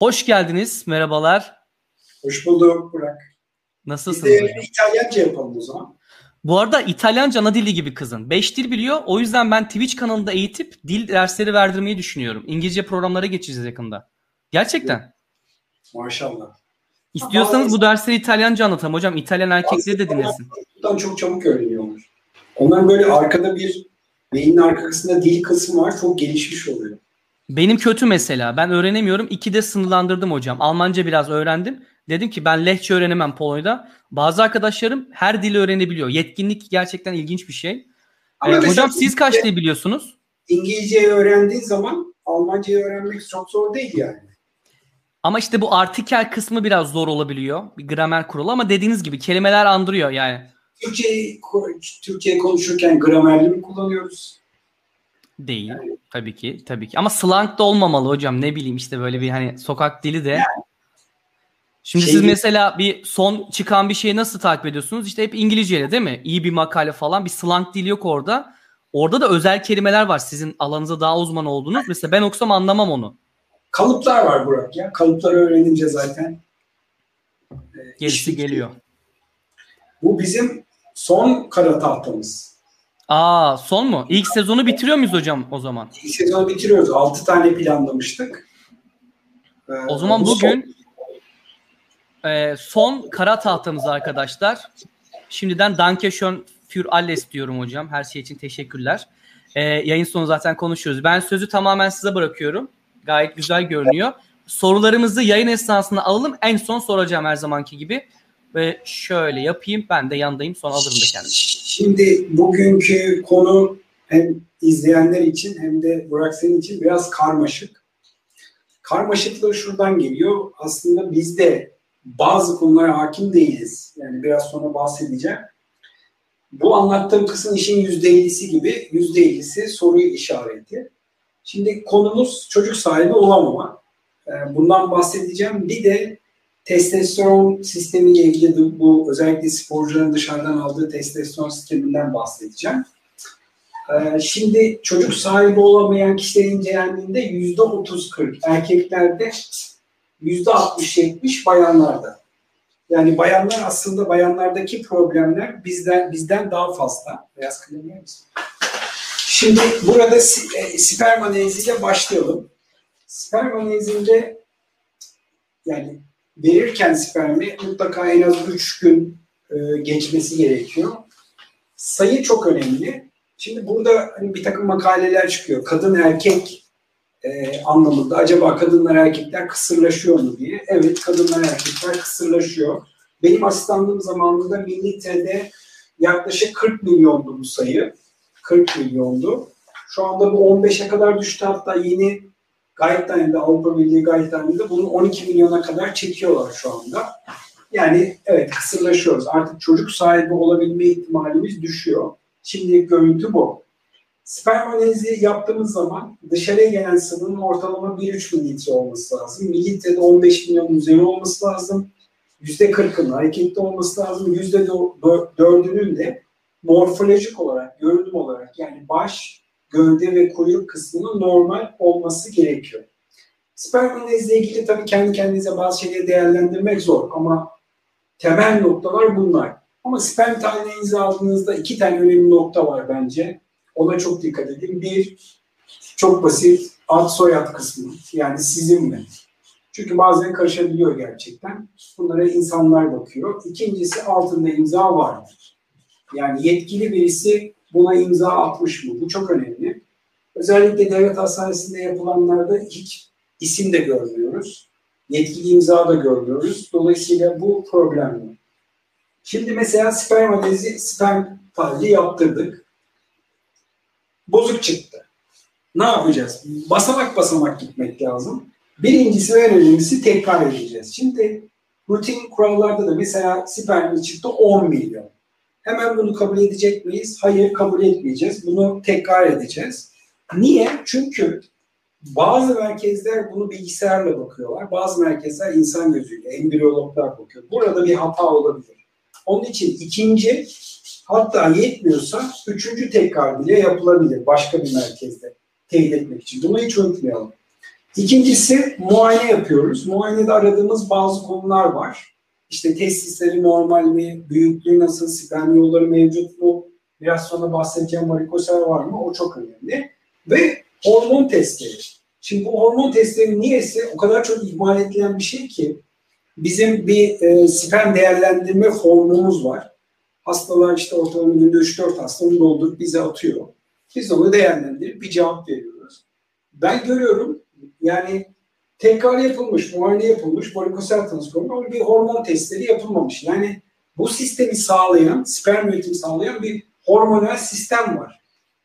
Hoş geldiniz. Merhabalar. Hoş bulduk Burak. Nasılsınız? Biz de İtalyanca yapalım o zaman. Bu arada İtalyanca ana dili gibi kızın. 5 dil biliyor. O yüzden ben Twitch kanalında eğitip dil dersleri verdirmeyi düşünüyorum. İngilizce programlara geçeceğiz yakında. Gerçekten. Maşallah. İstiyorsanız bu dersleri İtalyanca anlatalım hocam. İtalyan erkekleri de dinlesin. Buradan çok çabuk öğreniyorlar. Onların böyle arkada bir beynin arkasında dil kısmı var. Çok gelişmiş oluyor. Benim kötü mesela. Ben öğrenemiyorum. İkide sınırlandırdım hocam. Almanca biraz öğrendim. Dedim ki ben lehçe öğrenemem Polo'da. Bazı arkadaşlarım her dili öğrenebiliyor. Yetkinlik gerçekten ilginç bir şey. Ama Ee, hocam siz kaç dil biliyorsunuz? İngilizceyi öğrendiğin zaman Almancayı öğrenmek çok zor değil yani. Ama işte bu artikel kısmı biraz zor olabiliyor. Bir gramer kuralı ama dediğiniz gibi kelimeler andırıyor yani. Türkçeyi, Türkçeyi konuşurken gramerli mi kullanıyoruz? Değil. Tabii ki. Tabii ki. Ama slang da olmamalı hocam. Ne bileyim işte böyle bir hani sokak dili de. Şimdi Şey siz mesela bir son çıkan bir şeyi nasıl takip ediyorsunuz? İşte hep İngilizceyle değil mi? İyi bir makale falan. Bir slang dili yok orada. Orada da özel kelimeler var. Sizin alanınıza daha uzman olduğunuz. Mesela ben okusam anlamam onu. Kalıplar var Burak ya. Kalıpları öğrenince zaten e, Gerisi geliyor. Bu bizim son kara tahtamız. Aa son mu? İlk sezonu bitiriyor muyuz hocam o zaman? İlk sezonu bitiriyoruz. 6 tane planlamıştık. Ee, O zaman bu son. bugün e, son kara tahtamız arkadaşlar. Şimdiden Danke schön für alles diyorum hocam. Her şey için teşekkürler. E, yayın sonu zaten konuşuyoruz. Ben sözü tamamen size bırakıyorum. Gayet güzel görünüyor. Sorularımızı yayın esnasında alalım. En son soracağım her zamanki gibi. Ve şöyle yapayım. Ben de yandayım. Sonra alırım da kendimi. Şimdi bugünkü konu hem izleyenler için hem de Burak senin için biraz karmaşık. Karmaşıklığı şuradan geliyor. Aslında biz de bazı konulara hakim değiliz. Yani biraz sonra bahsedeceğim. Bu anlattığım kısım işin %50'si gibi %50'si soru işareti. Şimdi konumuz çocuk sahibi olamama. Ee, Bundan bahsedeceğim. Bir de testosteron sistemiyle ilgili de bu özellikle sporcuların dışarıdan aldığı testosteron sisteminden bahsedeceğim. Ee, Şimdi çocuk sahibi olamayan kişiler incelendiğinde yüzde 30-40 erkeklerde yüzde 60-70 bayanlarda. Yani bayanlar aslında bayanlardaki problemler bizden bizden daha fazla. Beyaz kalem misin? Şimdi burada e, sperm analiziyle başlayalım. Sperm analizinde yani verirken spermi mutlaka en az 3 gün e, geçmesi gerekiyor. Sayı çok önemli. Şimdi burada hani bir takım makaleler çıkıyor. Kadın erkek e, anlamında acaba kadınlar erkekler kısırlaşıyor mu diye. Evet kadınlar erkekler kısırlaşıyor. Benim asistanlığım zamanında mililitrede yaklaşık 40 milyondu bu sayı. 40 milyondu. Şu anda bu 15'e kadar düştü hatta yeni Guideline'de Avrupa Birliği Guideline'de bunu 12 milyona kadar çekiyorlar şu anda. Yani evet kısırlaşıyoruz. Artık çocuk sahibi olabilme ihtimalimiz düşüyor. Şimdilik görüntü bu. Sperm analizi yaptığımız zaman dışarıya gelen sıvının ortalama 1-3 mililitre olması lazım. Mililitrede 15 milyon üzeri olması lazım. %40'ın hareketli olması lazım. %4'ünün de morfolojik olarak, görünüm olarak yani baş, gövde ve kuyruk kısmının normal olması gerekiyor. Sperm analizle ilgili tabii kendi kendinize bazı şeyleri değerlendirmek zor ama temel noktalar bunlar. Ama sperm tanenizi aldığınızda iki tane önemli nokta var bence. Ona çok dikkat edin. Bir, çok basit ad soyad kısmı. Yani sizin mi? Çünkü bazen karışabiliyor gerçekten. Bunlara insanlar bakıyor. İkincisi altında imza var? Yani yetkili birisi buna imza atmış mı? Bu çok önemli. Özellikle devlet hastanesinde yapılanlarda hiç isim de görmüyoruz. Yetkili imza da görmüyoruz. Dolayısıyla bu problemli. Şimdi mesela sperm analizi, sperm tahlili yaptırdık. Bozuk çıktı. Ne yapacağız? Basamak basamak gitmek lazım. Birincisi ve en önemlisi tekrar edeceğiz. Şimdi rutin kurallarda da mesela spermi çıktı 10 milyon. Hemen bunu kabul edecek miyiz? Hayır kabul etmeyeceğiz. Bunu tekrar edeceğiz. Niye? Çünkü bazı merkezler bunu bilgisayarla bakıyorlar. Bazı merkezler insan gözüyle, embriyologlar bakıyor. Burada bir hata olabilir. Onun için ikinci hatta yetmiyorsa üçüncü tekrar bile yapılabilir başka bir merkezde teyit etmek için. Bunu hiç unutmayalım. İkincisi muayene yapıyoruz. Muayenede aradığımız bazı konular var. İşte testisleri normal mi, büyüklüğü nasıl, sperm yolları mevcut mu, biraz sonra bahsedeceğim varikosel var mı o çok önemli. Ve hormon testleri. Şimdi bu hormon testleri niyeyse o kadar çok ihmal edilen bir şey ki bizim bir e, sperm değerlendirme formumuz var. Hastalar işte ortalama günde 3-4 hasta onu doldurup bize atıyor. Biz onu değerlendirip bir cevap veriyoruz. Ben görüyorum yani tekrar yapılmış, muayene yapılmış varikosel tansiyon ama bir hormon testleri yapılmamış. Yani bu sistemi sağlayan, sperm üretimi sağlayan bir hormonal sistem var.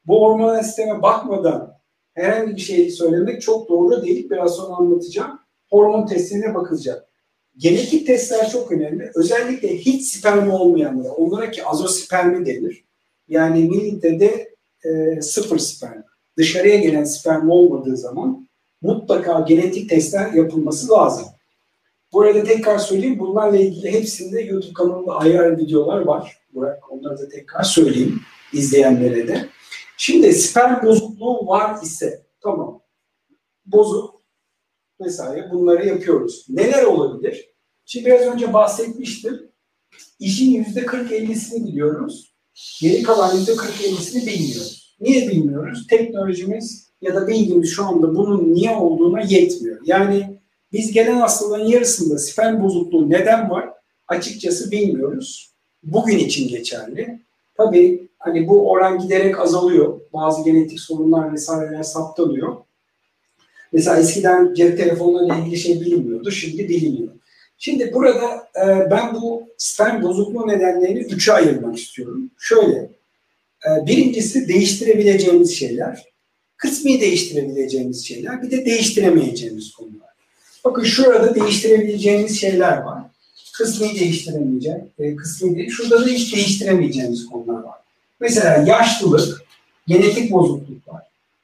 Bu hormonal sisteme bakmadan herhangi bir şey söylemek çok doğru değil. Biraz sonra anlatacağım. Hormon testine bakılacak. Genetik testler çok önemli. Özellikle hiç spermi olmayanlara, onlara ki azospermi denir. Yani mililitrede e, sıfır sperm. Dışarıya gelen sperm olmadığı zaman mutlaka genetik testler yapılması lazım. Bu arada tekrar söyleyeyim, bunlarla ilgili hepsinde YouTube kanalında ayrı videolar var. Burak, onları da tekrar söyleyeyim izleyenlere de. Şimdi sperm bozukluğu var ise, tamam, bozuk vesaire bunları yapıyoruz. Neler olabilir? Şimdi biraz önce bahsetmiştim. İşin yüzde 40-50'sini biliyoruz. Geri kalan yüzde 40-50'sini bilmiyoruz. Niye bilmiyoruz? Teknolojimiz ya da bilgimiz şu anda bunun niye olduğuna yetmiyor. Yani biz gelen hastaların yarısında sperm bozukluğu neden var? Açıkçası bilmiyoruz. Bugün için geçerli. Tabii hani bu oran giderek azalıyor. Bazı genetik sorunlar vesaireler saptanıyor. Mesela eskiden cep telefonlarıyla ilgili şey bilinmiyordu. Şimdi biliniyor. Şimdi burada e, ben bu sperm bozukluğu nedenlerini üçe ayırmak istiyorum. Şöyle, e, birincisi değiştirebileceğimiz şeyler, kısmi değiştirebileceğimiz şeyler, bir de değiştiremeyeceğimiz konular. Bakın şurada değiştirebileceğimiz şeyler var. Kısmi değiştiremeyecek, e, kısmi değil. Şurada da hiç değiştiremeyeceğimiz konular var. Mesela yaşlılık, genetik bozukluklar,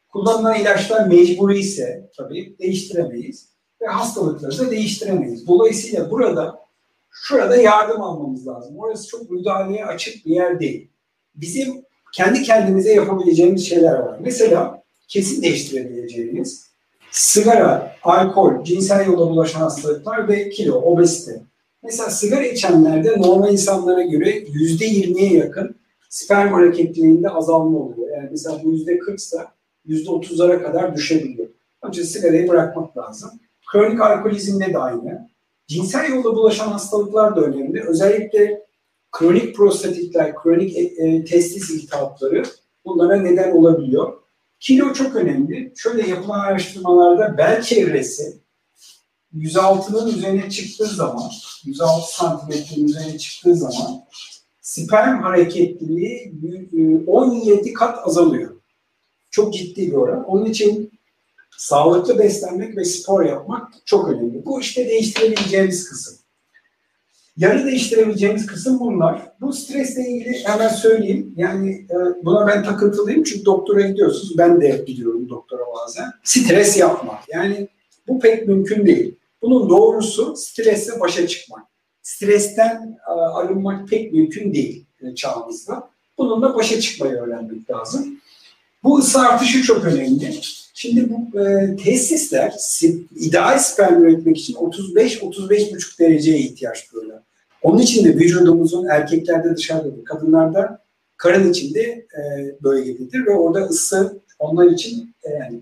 kullanılan ilaçlar mecburi ise tabii değiştiremeyiz ve hastalıkları da değiştiremeyiz. Dolayısıyla burada şurada yardım almamız lazım. Orası çok müdahaleye açık bir yer değil. Bizim kendi kendimize yapabileceğimiz şeyler var. Mesela kesin değiştirebileceğimiz sigara, alkol, cinsel yola bulaşan hastalıklar ve kilo, obezite. Mesela sigara içenlerde normal insanlara göre yüzde 20'ye yakın sperm hareketliliğinde azalma oluyor. Yani mesela bu yüzde 40 ise yüzde 30'lara kadar düşebiliyor. Önce sigarayı bırakmak lazım. Kronik alkolizmde de aynı. Cinsel yolla bulaşan hastalıklar da önemli. Özellikle kronik prostatitler, kronik e, e, testis iltihapları bunlara neden olabiliyor. Kilo çok önemli. Şöyle yapılan araştırmalarda bel çevresi 106'nın üzerine çıktığı zaman, 106 santimetrenin üzerine çıktığı zaman sperm hareketliliği 17 e, kat azalıyor. Çok ciddi bir oran. Onun için sağlıklı beslenmek ve spor yapmak çok önemli. Bu işte değiştirebileceğimiz kısım. Yarı değiştirebileceğimiz kısım bunlar. Bu stresle ilgili hemen söyleyeyim. Yani e, buna ben takıntılıyım çünkü doktora gidiyorsunuz. Ben de gidiyorum doktora bazen. Stres yapmak. Yani bu pek mümkün değil. Bunun doğrusu stresle başa çıkmak. Stresten e, arınmak pek mümkün değil e, çağımızda. Bununla başa çıkmayı öğrenmek lazım. Bu ısı artışı çok önemli. Şimdi bu e, tesisler ideal sperm üretmek için 35-35,5 dereceye ihtiyaç duyuyorlar. Onun için de vücudumuzun erkeklerde dışarıda, kadınlarda karın içinde e, bölgededir ve orada ısı onlar için e, yani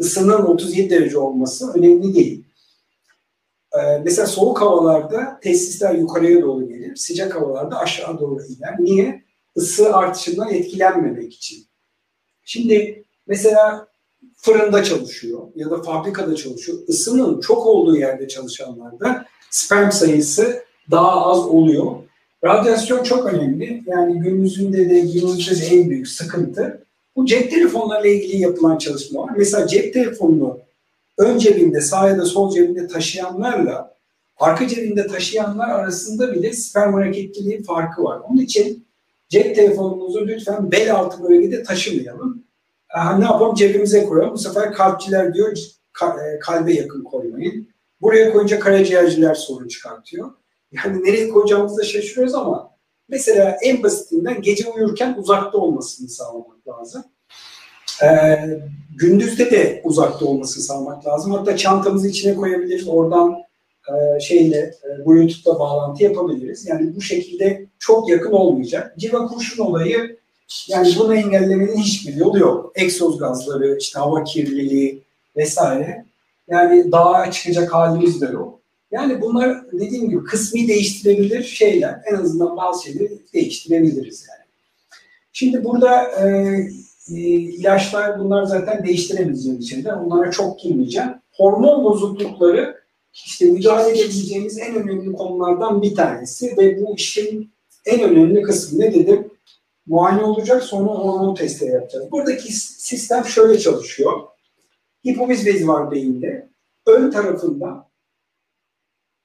ısının 37 derece olması önemli değil. E, mesela soğuk havalarda tesisler yukarıya doğru gelir, sıcak havalarda aşağı doğru iner. Niye? Isı artışından etkilenmemek için. Şimdi mesela fırında çalışıyor ya da fabrikada çalışıyor. Isının çok olduğu yerde çalışanlarda sperm sayısı daha az oluyor. Radyasyon çok önemli. Yani günümüzde de günümüzde de en büyük sıkıntı. Bu cep telefonlarıyla ilgili yapılan çalışma var. Mesela cep telefonunu ön cebinde, sağ ya da sol cebinde taşıyanlarla arka cebinde taşıyanlar arasında bile sperm hareketliliği farkı var. Onun için cep telefonumuzu lütfen bel altı bölgede taşımayalım ne yapalım cebimize koyalım. Bu sefer kalpçiler diyor e, kalbe yakın koymayın. Buraya koyunca karaciğerciler sorun çıkartıyor. Yani nereye koyacağımızı da şaşırıyoruz ama mesela en basitinden gece uyurken uzakta olmasını sağlamak lazım. Ee, gündüzde de uzakta olmasını sağlamak lazım. Hatta çantamızı içine koyabiliriz. Oradan e, şeyle e, Bluetooth'la bağlantı yapabiliriz. Yani bu şekilde çok yakın olmayacak. Civa kurşun olayı yani bunu engellemenin hiçbir yolu yok. Egzoz gazları, işte hava kirliliği vesaire. Yani dağa çıkacak halimiz de yok. Yani bunlar dediğim gibi kısmi değiştirebilir şeyler. En azından bazı şeyleri değiştirebiliriz yani. Şimdi burada e, e, ilaçlar bunlar zaten değiştiremeyeceğimiz şeyler. Onlara çok girmeyeceğim. Hormon bozuklukları işte müdahale edebileceğimiz en önemli konulardan bir tanesi ve bu işin en önemli kısmı ne dedim? Muayene olacak sonra hormon testleri yapacağız. Buradaki sistem şöyle çalışıyor. Hipofiz bezi var beyinde. Ön tarafında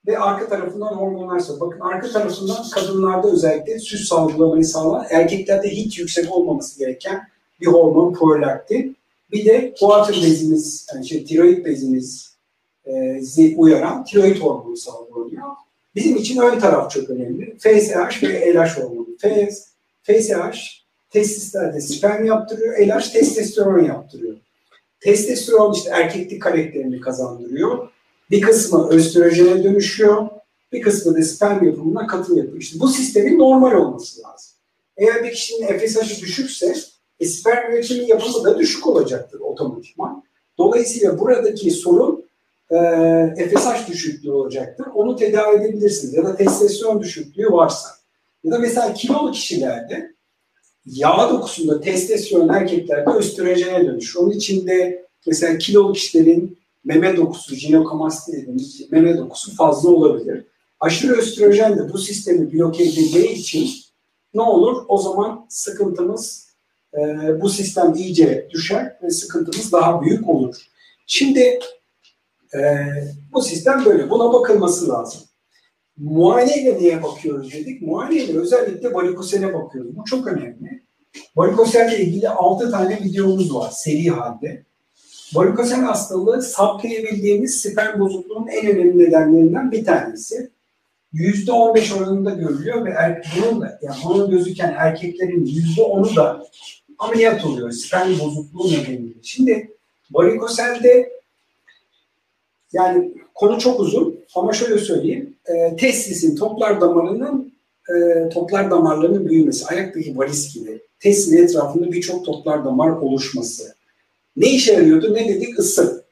ve arka tarafından hormonlar salgılanıyor. Bakın arka tarafından kadınlarda özellikle süs salgılamayı sağlayan, erkeklerde hiç yüksek olmaması gereken bir hormon prolaktin. Bir de kuatır bezimiz, yani şey, tiroid bezimiz e, uyaran tiroid hormonu salgılanıyor. Bizim için ön taraf çok önemli. FSH ve LH hormonu. FSH testislerde sperm yaptırıyor, LH testosteron yaptırıyor. Testosteron işte erkeklik karakterini kazandırıyor. Bir kısmı östrojene dönüşüyor. Bir kısmı da sperm yapımına katıl yapıyor. İşte bu sistemin normal olması lazım. Eğer bir kişinin FSH'ı düşükse e, sperm üretimi yapımı da düşük olacaktır otomatikman. Dolayısıyla buradaki sorun e, FSH düşüklüğü olacaktır. Onu tedavi edebilirsiniz. Ya da testosteron düşüklüğü varsa. Ya da mesela kilolu kişilerde yağ dokusunda testosteron erkeklerde östrojene dönüşür. Onun içinde mesela kilolu kişilerin meme dokusu, jinekomasti dediğimiz meme dokusu fazla olabilir. Aşırı östrojen de bu sistemi bloke edeceği için ne olur? O zaman sıkıntımız e, bu sistem iyice düşer ve sıkıntımız daha büyük olur. Şimdi e, bu sistem böyle. Buna bakılması lazım. Muayeneyle niye bakıyoruz dedik? Muayeneyle özellikle varikosele bakıyoruz. Bu çok önemli. Varikoselle ilgili 6 tane videomuz var seri halde. Varikosel hastalığı saptayabildiğimiz sperm bozukluğunun en önemli nedenlerinden bir tanesi. %15 oranında görülüyor ve er, bunun da, yani bunun gözüken erkeklerin %10'u da ameliyat oluyor sperm bozukluğu nedeniyle. Şimdi varikoselde yani konu çok uzun ama şöyle söyleyeyim. E, testisin toplar damarının e, toplar damarlarının büyümesi, ayaktaki varis gibi testisin etrafında birçok toplar damar oluşması, ne işe yarıyordu? Ne dedik? Isı.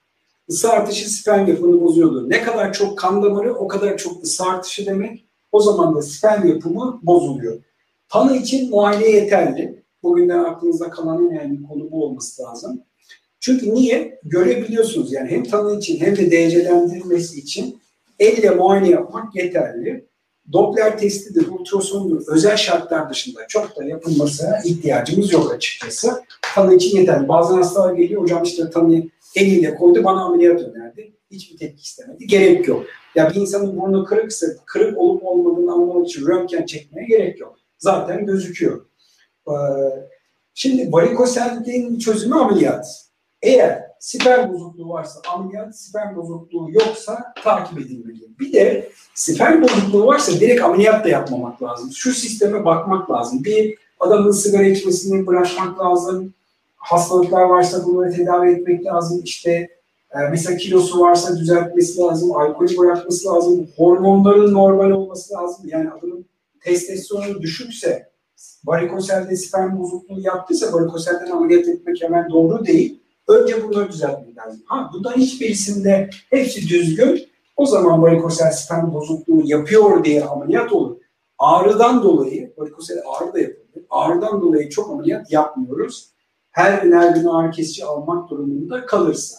Isı artışı sperm bozuyordu. Ne kadar çok kan damarı o kadar çok ısı artışı demek. O zaman da sperm yapımı bozuluyor. Tanı için muayene yeterli. Bugünden aklınızda kalan en önemli konu bu olması lazım. Çünkü niye? Görebiliyorsunuz yani hem tanı için hem de derecelendirilmesi için elle muayene yapmak yeterli. Doppler testidir, ultrasondur, özel şartlar dışında çok da yapılmasına ihtiyacımız yok açıkçası. Tanı için yeterli. Bazen hastalar geliyor, hocam işte tanıyı eliyle koydu, bana ameliyat önerdi. Hiçbir tepki istemedi. Gerek yok. Ya bir insanın burnu kırıksa, kırık olup olmadığını anlamak için röntgen çekmeye gerek yok. Zaten gözüküyor. Ee, şimdi varikoselin çözümü ameliyat. Eğer sperm bozukluğu varsa ameliyat, sperm bozukluğu yoksa takip edilmeli. Bir de sperm bozukluğu varsa direkt ameliyat da yapmamak lazım. Şu sisteme bakmak lazım. Bir adamın sigara içmesini bırakmak lazım. Hastalıklar varsa bunları tedavi etmek lazım. İşte e, mesela kilosu varsa düzeltmesi lazım. Alkolü bırakması lazım. Hormonların normal olması lazım. Yani adamın testosteronu düşükse varikoselde sperm bozukluğu yaptıysa varikoselden ameliyat etmek hemen doğru değil. Önce bunları düzeltmek lazım. Ha bundan hiçbirisinde hepsi düzgün. O zaman varikosel sperm bozukluğu yapıyor diye ameliyat olur. Ağrıdan dolayı, varikosel ağrı da yapılır. Ağrıdan dolayı çok ameliyat yapmıyoruz. Her gün her gün ağrı kesici almak durumunda kalırsa.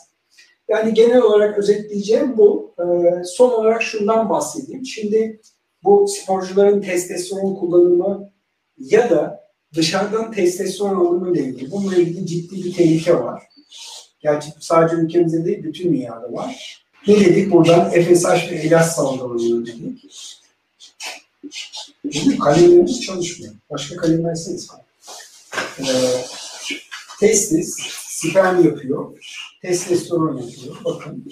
Yani genel olarak özetleyeceğim bu. Ee, son olarak şundan bahsedeyim. Şimdi bu sporcuların testosteron kullanımı ya da dışarıdan testosteron alımı ile ilgili bununla ilgili ciddi bir tehlike var. Gerçi sadece ülkemizde değil, bütün dünyada var. Ne dedik? Buradan FSH ve ilaç salgılanıyor dedik. Şimdi kalemlerimiz çalışmıyor. Başka kalem verseniz. Ee, testis, sperm yapıyor. Testosteron yapıyor. Bakın.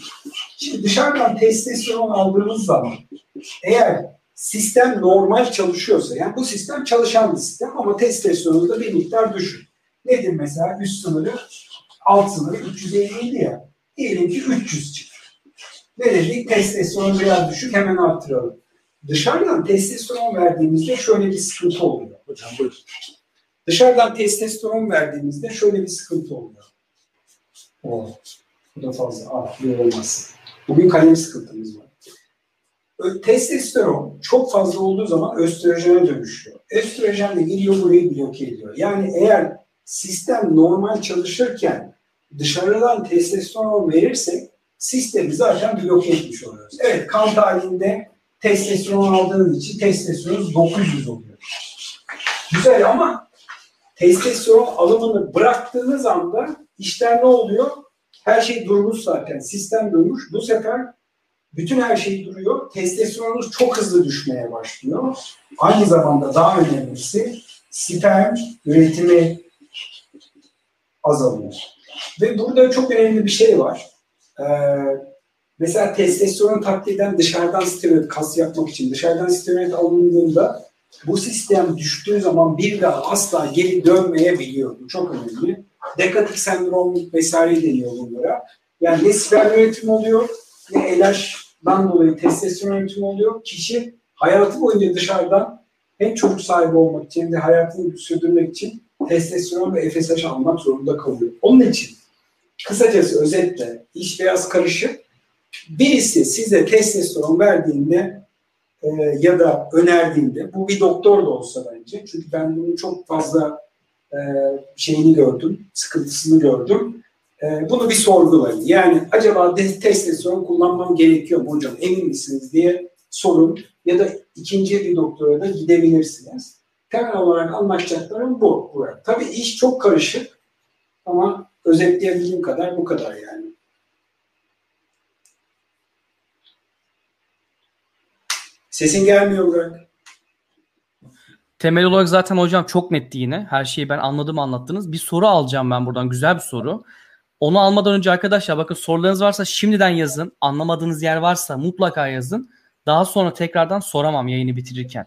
Şimdi dışarıdan testosteron aldığımız zaman eğer sistem normal çalışıyorsa, yani bu sistem çalışan bir sistem ama testosteronda bir miktar düşük. Nedir mesela üst sınırı alt sınırı 350 ya. Diyelim ki 300 çıktı. Ne dedik? Testosteron biraz düşük hemen arttıralım. Dışarıdan testosteron verdiğimizde şöyle bir sıkıntı oluyor. Hocam buyurun. Dışarıdan testosteron verdiğimizde şöyle bir sıkıntı oluyor. Oh, bu da fazla. Bir olmaz. Bugün kalem sıkıntımız var. Testosteron çok fazla olduğu zaman östrojene dönüşüyor. Östrojen de geliyor burayı bloke ediyor. Yani eğer sistem normal çalışırken dışarıdan testosteron verirsek sistemi zaten bloke etmiş oluyoruz. Evet kan halinde testosteron aldığınız için testosteron 900 oluyor. Güzel ama testosteron alımını bıraktığınız anda işler ne oluyor? Her şey durmuş zaten. Sistem durmuş. Bu sefer bütün her şey duruyor. Testosteronunuz çok hızlı düşmeye başlıyor. Aynı zamanda daha önemlisi sperm üretimi azalıyor. Ve burada çok önemli bir şey var. Ee, mesela testosteron taklit eden dışarıdan steroid, kas yapmak için dışarıdan steroid alındığında bu sistem düştüğü zaman bir daha asla geri dönmeyebiliyor. Bu çok önemli. Dekatik sendrom vesaire deniyor bunlara. Yani ne sperm üretimi oluyor ne LH'dan dolayı testosteron üretimi oluyor. Kişi hayatı boyunca dışarıdan hem çocuk sahibi olmak için hem de hayatını sürdürmek için testosteron ve FSH almak zorunda kalıyor. Onun için kısacası özetle iş biraz karışık. Birisi size testosteron verdiğinde e, ya da önerdiğinde bu bir doktor da olsa bence. Çünkü ben bunun çok fazla e, şeyini gördüm, sıkıntısını gördüm. E, bunu bir sorgulayın. Yani acaba testosteron kullanmam gerekiyor mu hocam emin misiniz diye sorun ya da ikinci bir doktora da gidebilirsiniz. Temel olarak anlatacaklarım bu. Burada. Tabii iş çok karışık ama özetleyebildiğim kadar bu kadar yani. Sesin gelmiyor Burak. Temel olarak zaten hocam çok netti yine. Her şeyi ben anladım anlattınız. Bir soru alacağım ben buradan. Güzel bir soru. Onu almadan önce arkadaşlar bakın sorularınız varsa şimdiden yazın. Anlamadığınız yer varsa mutlaka yazın. Daha sonra tekrardan soramam yayını bitirirken.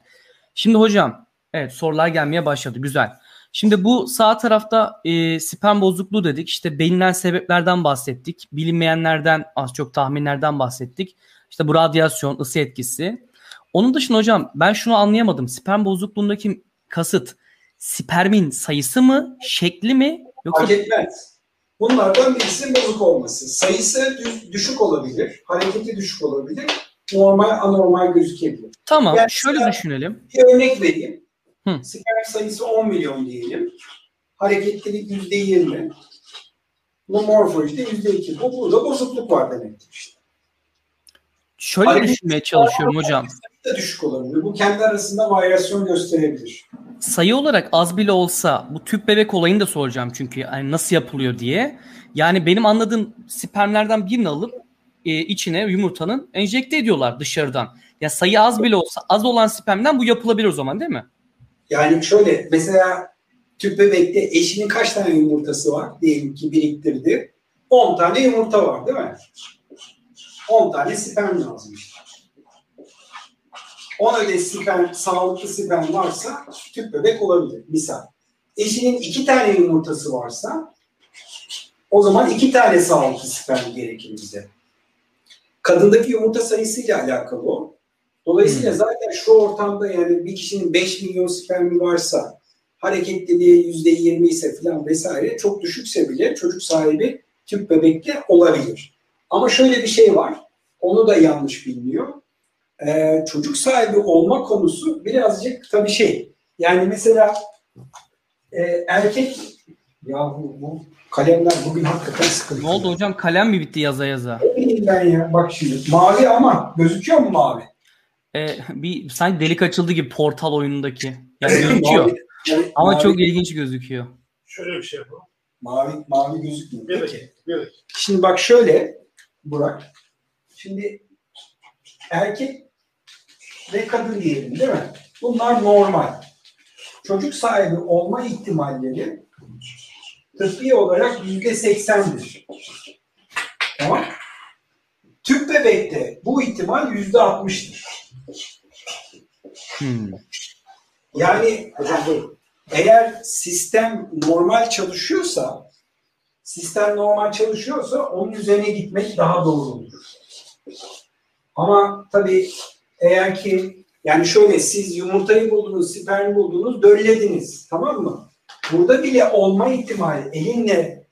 Şimdi hocam evet sorular gelmeye başladı. Güzel. Şimdi bu sağ tarafta e, sperm bozukluğu dedik. İşte bilinen sebeplerden bahsettik. Bilinmeyenlerden az çok tahminlerden bahsettik. İşte bu radyasyon, ısı etkisi. Onun dışında hocam ben şunu anlayamadım. Sperm bozukluğundaki kasıt spermin sayısı mı, şekli mi? Yoksa... Fark etmez. Bunlardan birisi bozuk olması. Sayısı düşük olabilir, hareketi düşük olabilir, normal anormal gözükebilir. Tamam, yani şöyle düşünelim. Bir örnek vereyim. Hı. Sperm sayısı 10 milyon diyelim. Hareketlilik %20. Bu morfolojide %2. Bu burada bozukluk var demektir işte. Şöyle Hareket düşünmeye çalışıyorum hocam. Da düşük olabilir. Bu kendi arasında varyasyon gösterebilir. Sayı olarak az bile olsa bu tüp bebek olayını da soracağım çünkü yani nasıl yapılıyor diye. Yani benim anladığım spermlerden birini alıp e, içine yumurtanın enjekte ediyorlar dışarıdan. Ya sayı az bile olsa az olan spermden bu yapılabilir o zaman değil mi? Yani şöyle mesela tüp bebekte eşinin kaç tane yumurtası var diyelim ki biriktirdi. 10 tane yumurta var değil mi? 10 tane sperm lazım işte. 10 öyle sperm, sağlıklı sperm varsa tüp bebek olabilir misal. Eşinin 2 tane yumurtası varsa o zaman 2 tane sağlıklı sperm gerekir bize. Kadındaki yumurta sayısıyla alakalı o. Dolayısıyla hmm. zaten şu ortamda yani bir kişinin 5 milyon spermi varsa hareketliliği yüzde 20 ise falan vesaire çok düşükse bile çocuk sahibi tüp bebekle olabilir. Ama şöyle bir şey var. Onu da yanlış bilmiyor. Ee, çocuk sahibi olma konusu birazcık tabii şey. Yani mesela e, erkek ya bu, bu kalemler bugün hakikaten sıkıntı. Ne oldu hocam? Kalem mi bitti yaza yaza? Ne bileyim ben ya. Bak şimdi mavi ama gözüküyor mu mavi? E, bir sanki delik açıldı gibi portal oyunundaki. Yani gözüküyor. yani, Ama mavi, çok ilginç gözüküyor. Şöyle bir şey yapalım. Mavi mavi gözükmüyor. Bir dakika. Bir dakika. Şimdi bak şöyle Burak. Şimdi erkek ve kadın diyelim değil mi? Bunlar normal. Çocuk sahibi olma ihtimalleri tıbbi olarak yüzde seksendir. Tamam. Tüp bebekte bu ihtimal yüzde altmıştır. Hmm. Yani hocam buyurun. eğer sistem normal çalışıyorsa sistem normal çalışıyorsa onun üzerine gitmek daha doğru olur. Ama tabii eğer ki yani şöyle siz yumurtayı buldunuz, spermi buldunuz, döllediniz. Tamam mı? Burada bile olma ihtimali elinle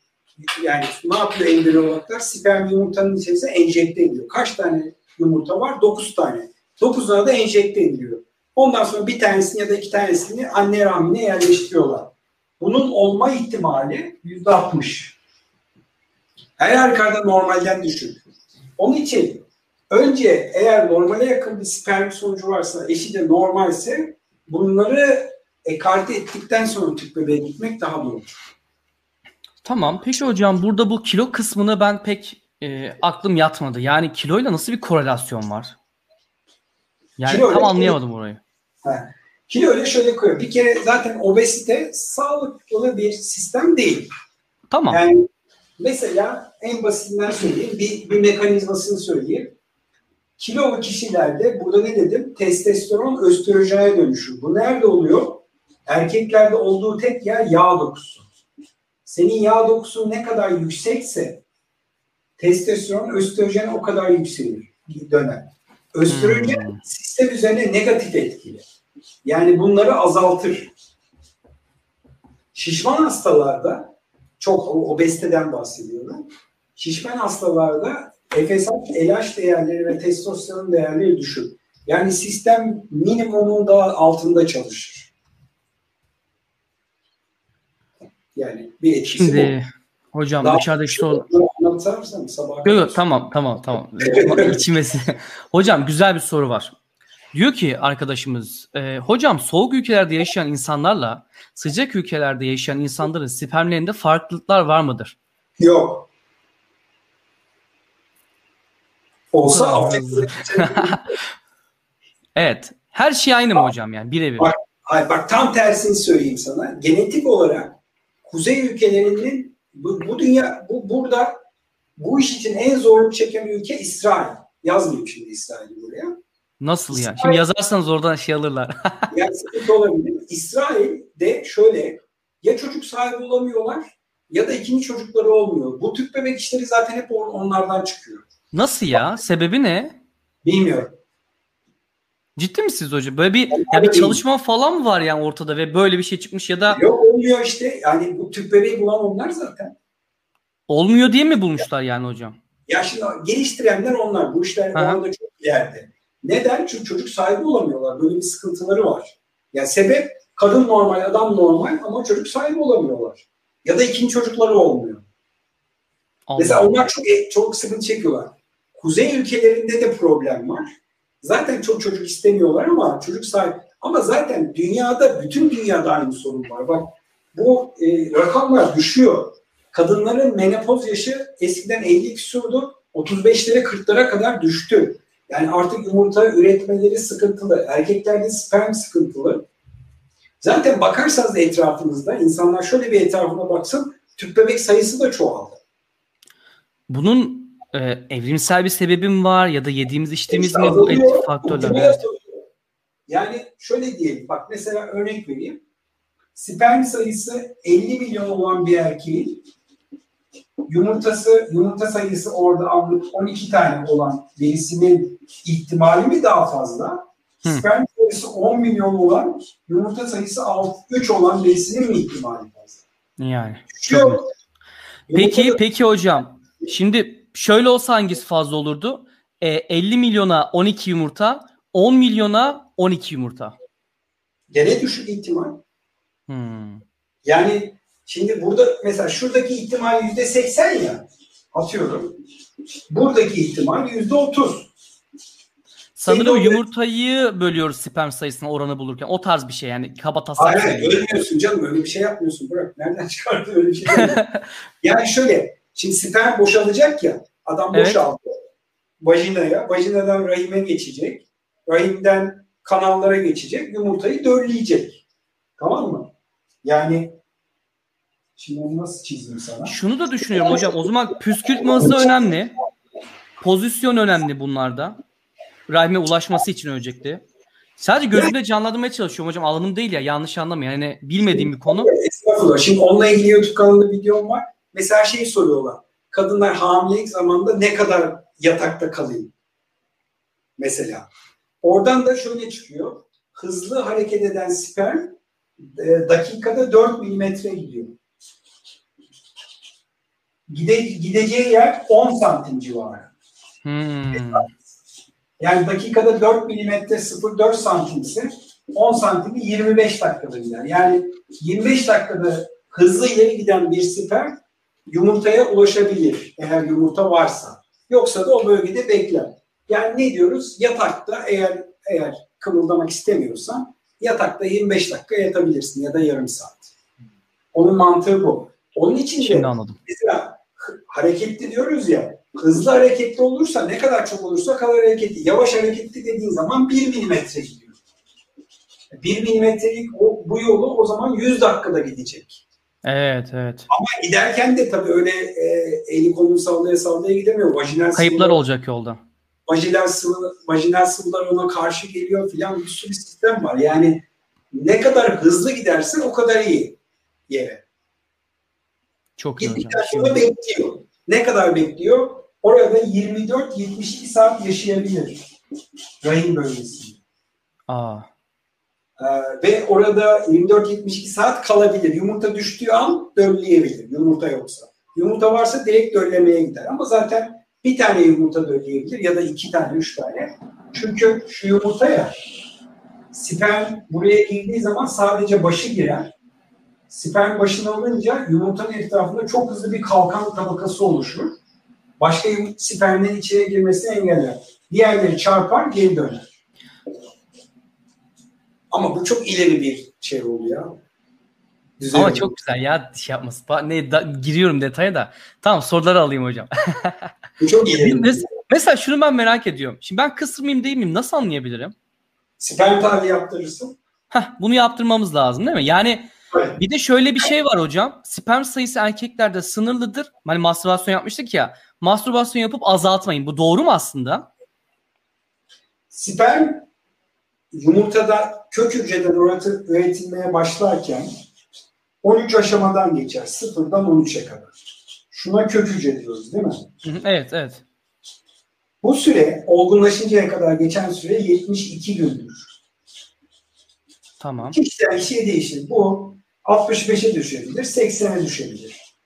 yani ne yapıyor embriyologlar? Sperm yumurtanın içerisine enjekte ediliyor. Kaç tane yumurta var? 9 tane. 9'una da enjekte ediliyor. Ondan sonra bir tanesini ya da iki tanesini anne rahmine yerleştiriyorlar. Bunun olma ihtimali yüzde 60. Her halükarda normalden düşük. Onun için önce eğer normale yakın bir sperm sonucu varsa, eşi de normalse bunları ekarte ettikten sonra tüp bebeğe gitmek daha doğru. Tamam. Peki hocam burada bu kilo kısmını ben pek e, aklım yatmadı. Yani kiloyla nasıl bir korelasyon var? Yani Kilo tam ile- anlayamadım orayı. Kilo öyle şöyle koyuyor. Bir kere zaten obezite sağlıklı bir sistem değil. Tamam. Yani mesela en basitinden söyleyeyim, bir, bir mekanizmasını söyleyeyim. Kilolu kişilerde, burada ne dedim? Testosteron östrojene dönüşür. Bu nerede oluyor? Erkeklerde olduğu tek yer yağ dokusu. Senin yağ dokusun ne kadar yüksekse testosteron östrojene o kadar yükselir, döner. Östrojen Hmm. sistem üzerine negatif etkili. Yani bunları azaltır. Şişman hastalarda çok o- obeziteden bahsediyorum. Şişman hastalarda FSH, LH değerleri ve testosteron değerleri düşük. Yani sistem minimumun daha altında çalışır. Yani bir etkisi Şimdi hocam Daha- dışarıdaki soru... bu. Anlatsam mı sabah? Yok yok tamam tamam tamam. İçmesi. hocam güzel bir soru var. Diyor ki arkadaşımız, e, hocam soğuk ülkelerde yaşayan insanlarla sıcak ülkelerde yaşayan insanların spermlerinde farklılıklar var mıdır? Yok. Olsa affedersin. Evet. Her şey aynı mı hocam yani birebir? Bak. Hayır, bak tam tersini söyleyeyim sana. Genetik olarak kuzey ülkelerinin bu, bu dünya bu burada bu iş için en zorluk çeken ülke İsrail. Yazmayayım şimdi İsrail'i buraya. Nasıl ya? Şimdi yazarsanız oradan şey alırlar. Yani sıkıntı olabilir. İsrail de şöyle ya çocuk sahibi olamıyorlar ya da ikinci çocukları olmuyor. Bu tüp bebek işleri zaten hep on- onlardan çıkıyor. Nasıl ya? Sebebi ne? Bilmiyorum. Ciddi misiniz hocam? Böyle bir ya bir çalışma falan mı var yani ortada ve böyle bir şey çıkmış ya da Yok olmuyor işte. Yani bu tüp bebeği bulan onlar zaten. Olmuyor diye mi bulmuşlar yani hocam? Ya şimdi geliştirenler onlar. Bu işler bu anda çok ileride. Neden? Çünkü çocuk sahibi olamıyorlar. Böyle bir sıkıntıları var. Yani sebep kadın normal, adam normal ama çocuk sahibi olamıyorlar. Ya da ikinci çocukları olmuyor. Allah Mesela onlar çok çok sıkıntı çekiyorlar. Kuzey ülkelerinde de problem var. Zaten çok çocuk istemiyorlar ama çocuk sahibi. Ama zaten dünyada, bütün dünyada aynı sorun var. Bak bu e, rakamlar düşüyor. Kadınların menopoz yaşı eskiden 50 küsurdu. 35'lere 40'lara kadar düştü. Yani artık yumurta üretmeleri sıkıntılı. Erkeklerde sperm sıkıntılı. Zaten bakarsanız da etrafınızda insanlar şöyle bir etrafına baksın tüp bebek sayısı da çoğaldı. Bunun e, evrimsel bir sebebi mi var ya da yediğimiz içtiğimiz İşte mi bu etki faktörler? Yani şöyle diyelim bak mesela örnek vereyim. Sperm sayısı 50 milyon olan bir erkeğin yumurtası yumurta sayısı orada anlık 12 tane olan birisinin ihtimali mi daha fazla? Hı. Sperm sayısı 10 milyon olan yumurta sayısı 6, 3 olan birisinin mi ihtimali fazla? Yani. Yok. Peki Yumurtada- peki hocam. Şimdi şöyle olsa hangisi fazla olurdu? E, 50 milyona 12 yumurta, 10 milyona 12 yumurta. gene düşük ihtimal. Hmm. Yani şimdi burada mesela şuradaki ihtimal yüzde seksen ya atıyorum. Buradaki ihtimal yüzde otuz. Sanırım Senin yumurtayı bölüyoruz sperm sayısına oranı bulurken. O tarz bir şey yani kaba taslak. Hayır söyleyeyim. ölmüyorsun canım öyle bir şey yapmıyorsun bırak. Nereden çıkardın öyle bir şey yani şöyle şimdi sperm boşalacak ya adam Evet. boşaldı. Vajinaya, vajinadan rahime geçecek. Rahimden kanallara geçecek. Yumurtayı dölleyecek. Tamam mı? Yani şimdi onu nasıl çizeyim sana? Şunu da düşünüyorum hocam. O zaman püskürtme hızı önemli. Pozisyon önemli bunlarda. Rahime ulaşması için öncelikle. Sadece gözümde canlandırmaya çalışıyorum hocam. Alanım değil ya yanlış anlamayın. Yani bilmediğim bir konu. Estağfurullah. Şimdi onunla ilgili YouTube kanalında videom var. Mesela şey soruyorlar. Kadınlar hamilelik zamanında ne kadar yatakta kalayım? Mesela. Oradan da şöyle çıkıyor. Hızlı hareket eden sperm e, dakikada 4 milimetre gidiyor. Gide, gideceği yer 10 santim civarı. Hmm. Yani dakikada 4 milimetre 0,4 santimse 10 santimi 25 dakikada gider. Yani 25 dakikada hızlı ileri giden bir sperm yumurtaya ulaşabilir eğer yumurta varsa. Yoksa da o bölgede bekler. Yani ne diyoruz? Yatakta eğer eğer kımıldamak istemiyorsan yatakta 25 dakika yatabilirsin ya da yarım saat. Onun mantığı bu. Onun için de Şimdi anladım. mesela hareketli diyoruz ya hızlı hareketli olursa ne kadar çok olursa kadar hareketli. Yavaş hareketli dediğin zaman 1 milimetre gidiyor. 1 milimetrelik o, bu yolu o zaman 100 dakikada gidecek. Evet evet. Ama giderken de tabii öyle e, eli kolunu sallaya sallaya gidemiyor. Vajinal Kayıplar sıvılar- olacak yolda. vajinal, sıvı, vajinal sıvılar ona karşı geliyor filan bir sürü sistem var. Yani ne kadar hızlı gidersin o kadar iyi yere. Çok iyi hocam. Bekliyor. Ne kadar bekliyor? Orada 24-72 saat yaşayabilir. Rahim bölgesinde. Aa. Ee, ve orada 24-72 saat kalabilir. Yumurta düştüğü an dölleyebilir. Yumurta yoksa. Yumurta varsa direkt döllemeye gider. Ama zaten bir tane yumurta dölleyebilir ya da iki tane, üç tane. Çünkü şu yumurta ya sperm buraya girdiği zaman sadece başı girer. Sperm başını alınca yumurtanın etrafında çok hızlı bir kalkan tabakası oluşur. Başka spermlerin içine girmesini engeller. Diğerleri çarpar, geri döner. Ama bu çok ileri bir şey oldu ya. Düzey Ama çok güzel ya şey yapması. Ne da- giriyorum detaya da. Tamam soruları alayım hocam. Bu çok ileri. Mes- Mesela şunu ben merak ediyorum. Şimdi ben kısır mıyım değil miyim? Nasıl anlayabilirim? Sperm tahlili yaptırırsın. Heh, bunu yaptırmamız lazım değil mi? Yani. Bir de şöyle bir şey var hocam. Sperm sayısı erkeklerde sınırlıdır. Hani mastürbasyon yapmıştık ya. Mastürbasyon yapıp azaltmayın. Bu doğru mu aslında? Sperm yumurtada kök hücreden üret- üretilmeye başlarken 13 aşamadan geçer. Sıfırdan 13'e kadar. Şuna kök hücre diyoruz değil mi? Evet evet. Bu süre olgunlaşıncaya kadar geçen süre 72 gündür. Tamam. Kişiden kişiye değişir. Bu 65'e düşebilir, 80'e düşebilir.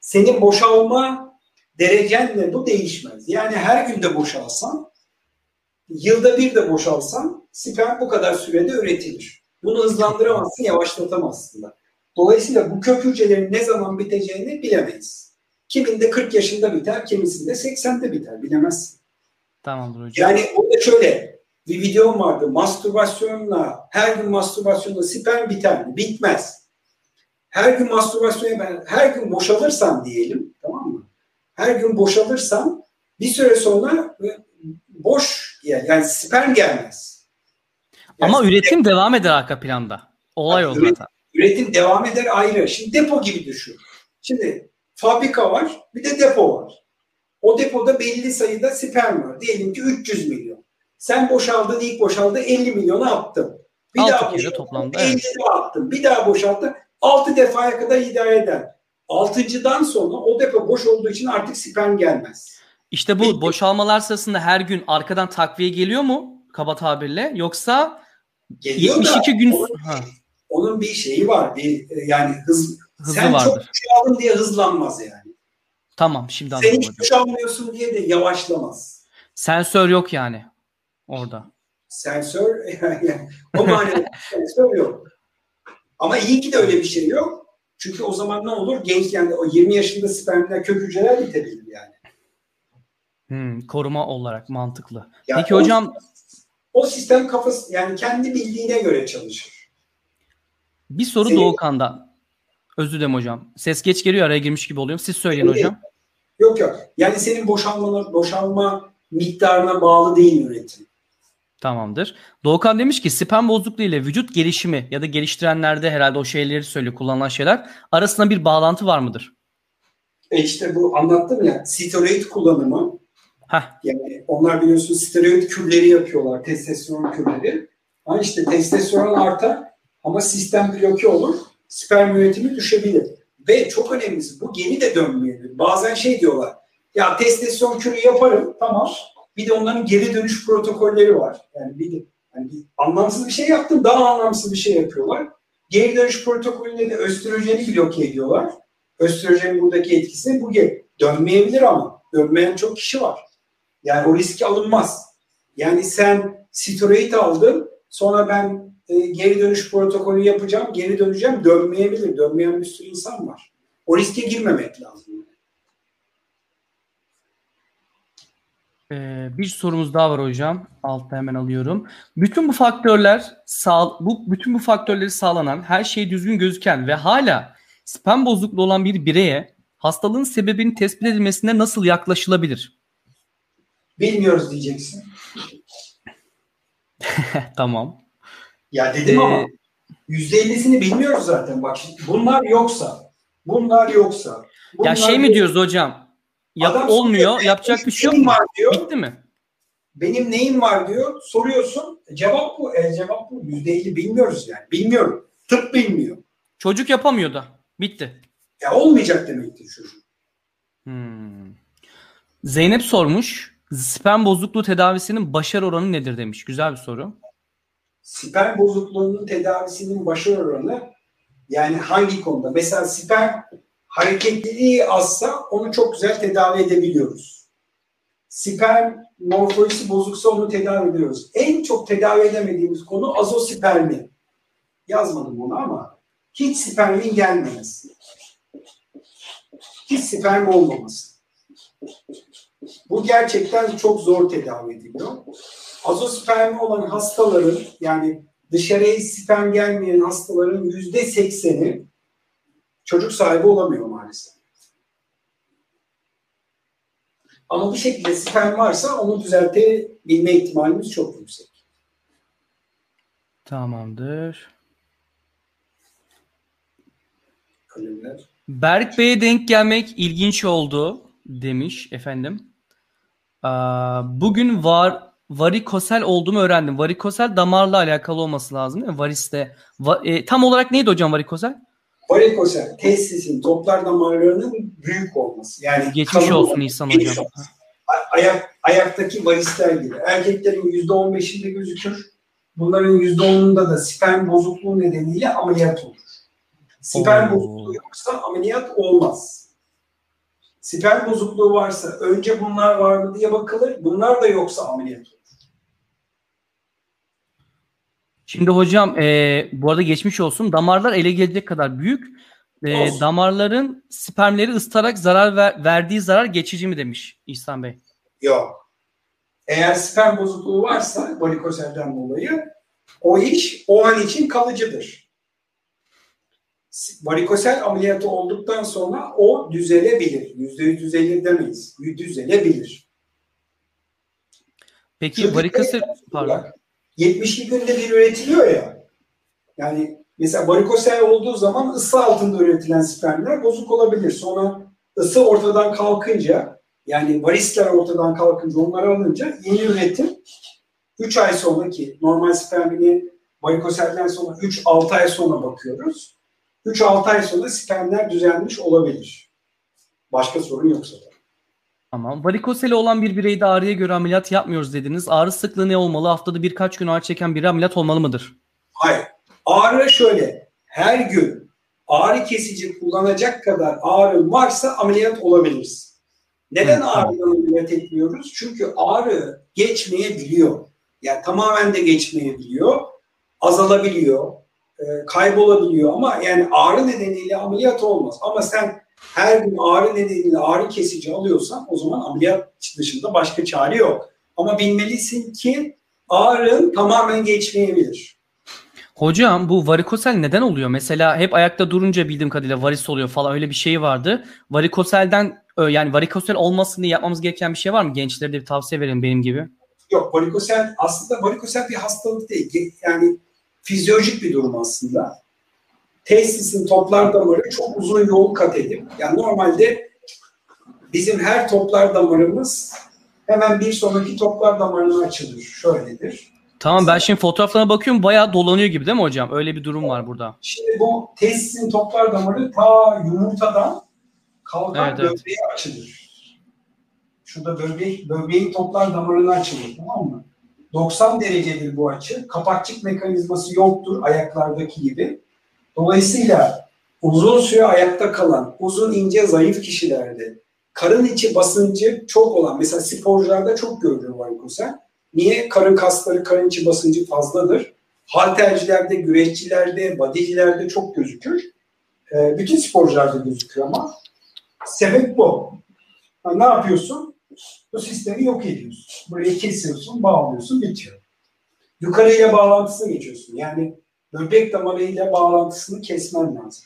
Senin boşalma derecenle bu değişmez. Yani her günde boşalsan, yılda bir de boşalsan sperm bu kadar sürede üretilir. Bunu hızlandıramazsın, yavaşlatamazsın da. Dolayısıyla bu kök hücrelerin ne zaman biteceğini bilemeyiz. Kiminde 40 yaşında biter, kimisinde 80'de biter, bilemezsin. Tamamdır hocam. Yani orada şöyle bir videom vardı. Mastürbasyonla her gün mastürbasyonla sperm biter mi? Bitmez. Her gün mastürbasyona ben her gün boşalırsan diyelim tamam mı? Her gün boşalırsan bir süre sonra e, boş yani, yani sperm gelmez. Yani Ama üretim devam eder arka planda. Olay o Üretim- zaten. üretim devam eder ayrı. Şimdi depo gibi düşün. Şimdi fabrika var bir de depo var. O depoda belli sayıda sperm var. Diyelim ki 300 milyon. Sen boşaldın ilk boşaldı 50 milyonu attın. Bir Altı daha kere boşaldın toplamda, 50 evet. attın. Bir daha boşalttın 6 defaya kadar idare eder. Altıncıdan sonra o depo boş olduğu için artık sperm gelmez. İşte bu boşalmalar sırasında her gün arkadan takviye geliyor mu? Kaba tabirle. Yoksa Geliyor da 72 gün onun, ha, onun bir şeyi var. Bir, e, yani hız, hızlı sen çok vardır. boşaldın diye hızlanmaz yani. Tamam şimdi Sen anladım hiç hocam. boşalmıyorsun diye de yavaşlamaz. Sensör yok yani orada. Sensör yani o manada sensör yok. Ama iyi ki de öyle bir şey yok. Çünkü o zaman ne olur? Gençken de o 20 yaşında spermler kök hücreler bitebilir yani. Hmm, koruma olarak mantıklı. Yani Peki o- hocam O sistem kafası yani kendi bildiğine göre çalışır. bir soru Senin- Doğukan'dan. Özür dilerim hocam. Ses geç geliyor araya girmiş gibi oluyorum. Siz söyleyin Öyle. hocam. Yok yok. Yani senin boşalmana, boşalma miktarına bağlı değil üretim. Tamamdır. Doğukan demiş ki sperm bozukluğu ile vücut gelişimi ya da geliştirenlerde herhalde o şeyleri söylüyor kullanılan şeyler arasında bir bağlantı var mıdır? E işte bu anlattım ya steroid kullanımı Heh, yani onlar biliyorsun steroid kürleri yapıyorlar testosteron kürleri. Ha işte testosteron artar ama sistem bloke olur. Sperm üretimi düşebilir. Ve çok önemlisi bu geri de dönmeyebilir. Bazen şey diyorlar. Ya testosteron kürü yaparım tamam. Bir de onların geri dönüş protokolleri var. Yani bir de yani bir anlamsız bir şey yaptım daha anlamsız bir şey yapıyorlar. Geri dönüş protokolünde de östrojeni bloke ediyorlar. Östrojenin buradaki etkisi bu. Dönmeyebilir ama. Dönmeyen çok kişi var. Yani o riski alınmaz. Yani sen steroid aldın sonra ben e, geri dönüş protokolü yapacağım, geri döneceğim dönmeyebilir. Dönmeyen bir sürü insan var. O riske girmemek lazım. Ee, bir sorumuz daha var hocam. Altta hemen alıyorum. Bütün bu faktörler sağ, bu bütün bu faktörleri sağlanan, her şey düzgün gözüken ve hala sperm bozukluğu olan bir bireye hastalığın sebebinin tespit edilmesine nasıl yaklaşılabilir? Bilmiyoruz diyeceksin. tamam. Ya dedim ee, ama %50'sini bilmiyoruz zaten. Bak şimdi bunlar yoksa, bunlar yoksa. Bunlar ya şey mi diyoruz hocam? Yap, Adam olmuyor. Soruyor, yapacak bir şey yok. Var diyor. Bitti mi? Benim neyim var diyor. Soruyorsun. Cevap bu. E, cevap bu. Yüzde elli bilmiyoruz yani. Bilmiyorum. Tıp bilmiyor. Çocuk yapamıyor da. Bitti. Ya olmayacak demektir çocuk. Hmm. Zeynep sormuş. Sperm bozukluğu tedavisinin başarı oranı nedir demiş. Güzel bir soru. Sperm bozukluğunun tedavisinin başarı oranı yani hangi konuda? Mesela sperm hareketliliği azsa onu çok güzel tedavi edebiliyoruz. Sperm morfolojisi bozuksa onu tedavi ediyoruz. En çok tedavi edemediğimiz konu azospermi. Yazmadım onu ama hiç spermin gelmemesi. Hiç sperm olmaması. Bu gerçekten çok zor tedavi ediliyor. Azospermi olan hastaların yani dışarıya sperm gelmeyen hastaların yüzde sekseni çocuk sahibi olamıyor maalesef. Ama bir şekilde sperm varsa onu düzeltebilme ihtimalimiz çok yüksek. Tamamdır. Kalemler. Berk Bey'e denk gelmek ilginç oldu demiş efendim. Bugün var varikosel olduğumu öğrendim. Varikosel damarla alakalı olması lazım değil mi? Variste. Va, e, tam olarak neydi hocam varikosel? Varikosel testisin toplar damarlarının büyük olması. Yani geçmiş olsun İhsan hocam. Ayak, ayaktaki varisler gibi. Erkeklerin yüzde on beşinde gözükür. Bunların yüzde onunda da sperm bozukluğu nedeniyle ameliyat olur. Sperm Oo. bozukluğu yoksa ameliyat olmaz. Sperm bozukluğu varsa önce bunlar var mı diye bakılır. Bunlar da yoksa ameliyat olur. Şimdi hocam e, bu arada geçmiş olsun. Damarlar ele gelecek kadar büyük. E, damarların spermleri ıstarak zarar ver, verdiği zarar geçici mi demiş İhsan Bey? Yok. Eğer sperm bozukluğu varsa varikoselden dolayı o iş o an için kalıcıdır. Varikosel ameliyatı olduktan sonra o düzelebilir. Yüzde yüz düzelir demeyiz. Düzelebilir. Peki varikosel pardon. 72 günde bir üretiliyor ya. Yani mesela varikosel olduğu zaman ısı altında üretilen spermler bozuk olabilir. Sonra ısı ortadan kalkınca yani varisler ortadan kalkınca onları alınca yeni üretim 3 ay sonraki normal spermini varikoselden sonra 3-6 ay sonra bakıyoruz. 3-6 ay sonra spermler düzenmiş olabilir. Başka sorun yoksa da. Tamam. Varikoseli olan bir bireyde ağrıya göre ameliyat yapmıyoruz dediniz. Ağrı sıklığı ne olmalı? Haftada birkaç gün ağrı çeken biri ameliyat olmalı mıdır? Hayır. Ağrı şöyle. Her gün ağrı kesici kullanacak kadar ağrı varsa ameliyat olabiliriz. Neden Hı, ağrıdan ameliyat etmiyoruz? Çünkü ağrı geçmeyebiliyor. Yani tamamen de geçmeyebiliyor. Azalabiliyor. E, kaybolabiliyor ama yani ağrı nedeniyle ameliyat olmaz. Ama sen her gün ağrı nedeniyle ağrı kesici alıyorsan o zaman ameliyat dışında başka çare yok. Ama bilmelisin ki ağrın tamamen geçmeyebilir. Hocam bu varikosel neden oluyor? Mesela hep ayakta durunca bildiğim kadarıyla varis oluyor falan öyle bir şey vardı. Varikoselden yani varikosel olmasını yapmamız gereken bir şey var mı? Gençlere de bir tavsiye verin benim gibi. Yok varikosel aslında varikosel bir hastalık değil. Yani fizyolojik bir durum aslında tesisin toplar damarı çok uzun yol kat edip yani normalde bizim her toplar damarımız hemen bir sonraki toplar damarına açılır. Şöyledir. Tamam ben şimdi fotoğraflarına bakıyorum bayağı dolanıyor gibi değil mi hocam? Öyle bir durum var burada. Şimdi bu testisin toplar damarı ta yumurtadan kalkar Evet, evet. böbreğe açılır. Şurada böbrek, böbreğin toplar damarına açılır tamam mı? 90 derecedir bu açı. Kapakçık mekanizması yoktur ayaklardaki gibi. Dolayısıyla uzun süre ayakta kalan, uzun ince zayıf kişilerde karın içi basıncı çok olan, mesela sporcularda çok görülür varikosen. Niye? Karın kasları, karın içi basıncı fazladır. Haltercilerde, güreşçilerde, bodycilerde çok gözükür. Ee, bütün sporcularda gözüküyor ama sebep bu. Ha, ne yapıyorsun? Bu sistemi yok ediyorsun. Burayı kesiyorsun, bağlıyorsun, bitiyor. Yukarıyla bağlantısına geçiyorsun. Yani böbrek damarıyla bağlantısını kesmen lazım.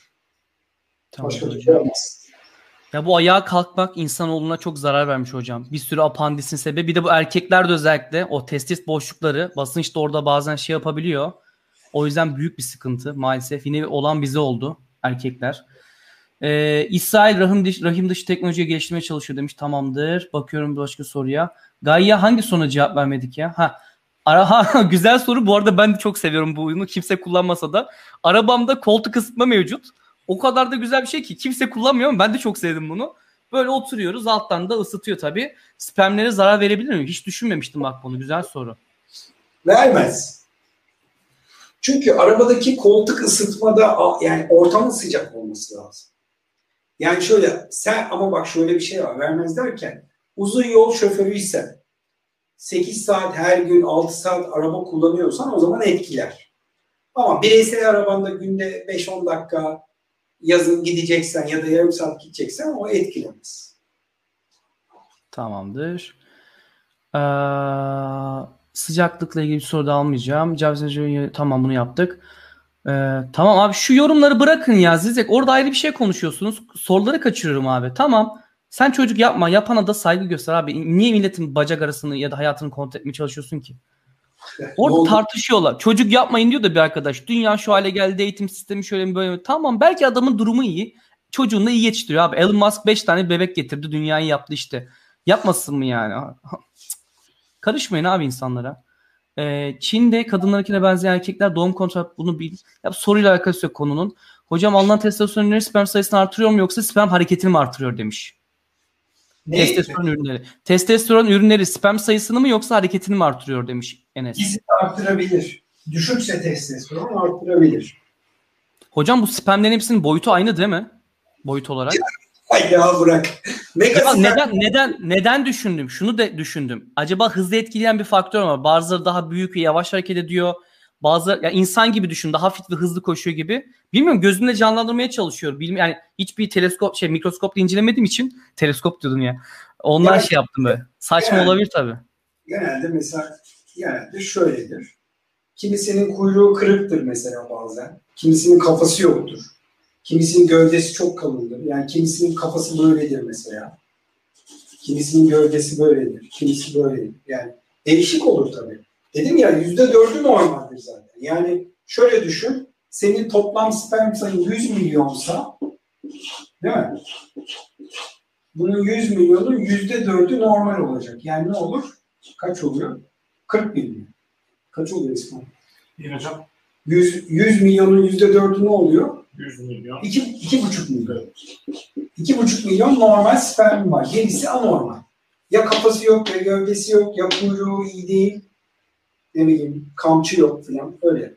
Tamam Başka bir şey olmaz. Ya bu ayağa kalkmak insanoğluna çok zarar vermiş hocam. Bir sürü apandisin sebebi. Bir de bu erkeklerde özellikle o testis boşlukları basınç da orada bazen şey yapabiliyor. O yüzden büyük bir sıkıntı maalesef. Yine olan bize oldu erkekler. Ee, İsrail rahim dışı, rahim dışı teknolojiyi geliştirmeye çalışıyor demiş. Tamamdır. Bakıyorum başka soruya. Gaye hangi soruna cevap vermedik ya? Ha. Ara, ha, güzel soru. Bu arada ben de çok seviyorum bu oyunu. Kimse kullanmasa da. Arabamda koltuk ısıtma mevcut. O kadar da güzel bir şey ki kimse kullanmıyor ama ben de çok sevdim bunu. Böyle oturuyoruz alttan da ısıtıyor tabii. Spermlere zarar verebilir mi? Hiç düşünmemiştim bak bunu. Güzel soru. Vermez. Çünkü arabadaki koltuk ısıtmada yani ortamın sıcak olması lazım. Yani şöyle sen ama bak şöyle bir şey var vermez derken uzun yol şoförüysen 8 saat her gün 6 saat araba kullanıyorsan o zaman etkiler. Ama bireysel arabanda günde 5-10 dakika yazın gideceksen ya da yarım saat gideceksen o etkilemez. Tamamdır. Ee, sıcaklıkla ilgili bir soru da almayacağım. Hoca'yı- tamam bunu yaptık. Ee, tamam abi şu yorumları bırakın ya Zizek. Orada ayrı bir şey konuşuyorsunuz. Soruları kaçırıyorum abi. Tamam. Sen çocuk yapma. Yapana da saygı göster abi. Niye milletin bacak arasını ya da hayatını kontrol etmeye çalışıyorsun ki? Orada tartışıyorlar. Çocuk yapmayın diyor da bir arkadaş. Dünya şu hale geldi. Eğitim sistemi şöyle mi böyle mi? Tamam belki adamın durumu iyi. Çocuğunu da iyi yetiştiriyor abi. Elon Musk 5 tane bebek getirdi. Dünyayı yaptı işte. Yapmasın mı yani? Karışmayın abi insanlara. Ee, Çin'de kadınlarınkine benzeyen erkekler doğum kontrol bunu bil. Ya soruyla alakası yok konunun. Hocam alınan testosteron sperm sayısını artırıyor mu yoksa sperm hareketini mi artırıyor demiş. Ne? Testosteron ürünleri. Testosteron ürünleri sperm sayısını mı yoksa hareketini mi artırıyor demiş Enes. İkisini arttırabilir. Düşükse testosteron arttırabilir. Hocam bu spermlerin hepsinin boyutu aynı değil mi? Boyut olarak. Ay ya bırak. Mega neden neden neden düşündüm? Şunu da düşündüm. Acaba hızlı etkileyen bir faktör mü var? Bazıları daha büyük ve yavaş hareket ediyor. Bazı ya insan gibi düşün, daha fit ve hızlı koşuyor gibi. Bilmiyorum gözümde canlandırmaya çalışıyorum. Bilmiyorum yani hiçbir teleskop şey mikroskopla incelemediğim için teleskop diyordum ya. Ondan Yani- şey yaptım böyle. Saçma Yani- olabilir tabii. genelde mesela genelde şöyledir. Kimisinin kuyruğu kırıktır mesela bazen. Kimisinin kafası yoktur. Kimisinin gövdesi çok kalındır. Yani kimisinin kafası böyledir mesela. Kimisinin gövdesi böyledir. Kimisi böyledir. Yani değişik olur tabii. Dedim ya yüzde dördü normaldir zaten. Yani şöyle düşün. Senin toplam sperm sayın 100 milyonsa değil mi? Bunun 100 milyonun yüzde dördü normal olacak. Yani ne olur? Kaç oluyor? 40 milyon. Kaç oluyor İsmail? İyi hocam. 100, 100 milyonun yüzde dördü ne oluyor? 100 milyon. 2, 2,5 milyon. 2,5 milyon normal sperm var. Gerisi anormal. Ya kafası yok ya gövdesi yok ya kuyruğu iyi değil. Ne bileyim kamçı yok falan öyle.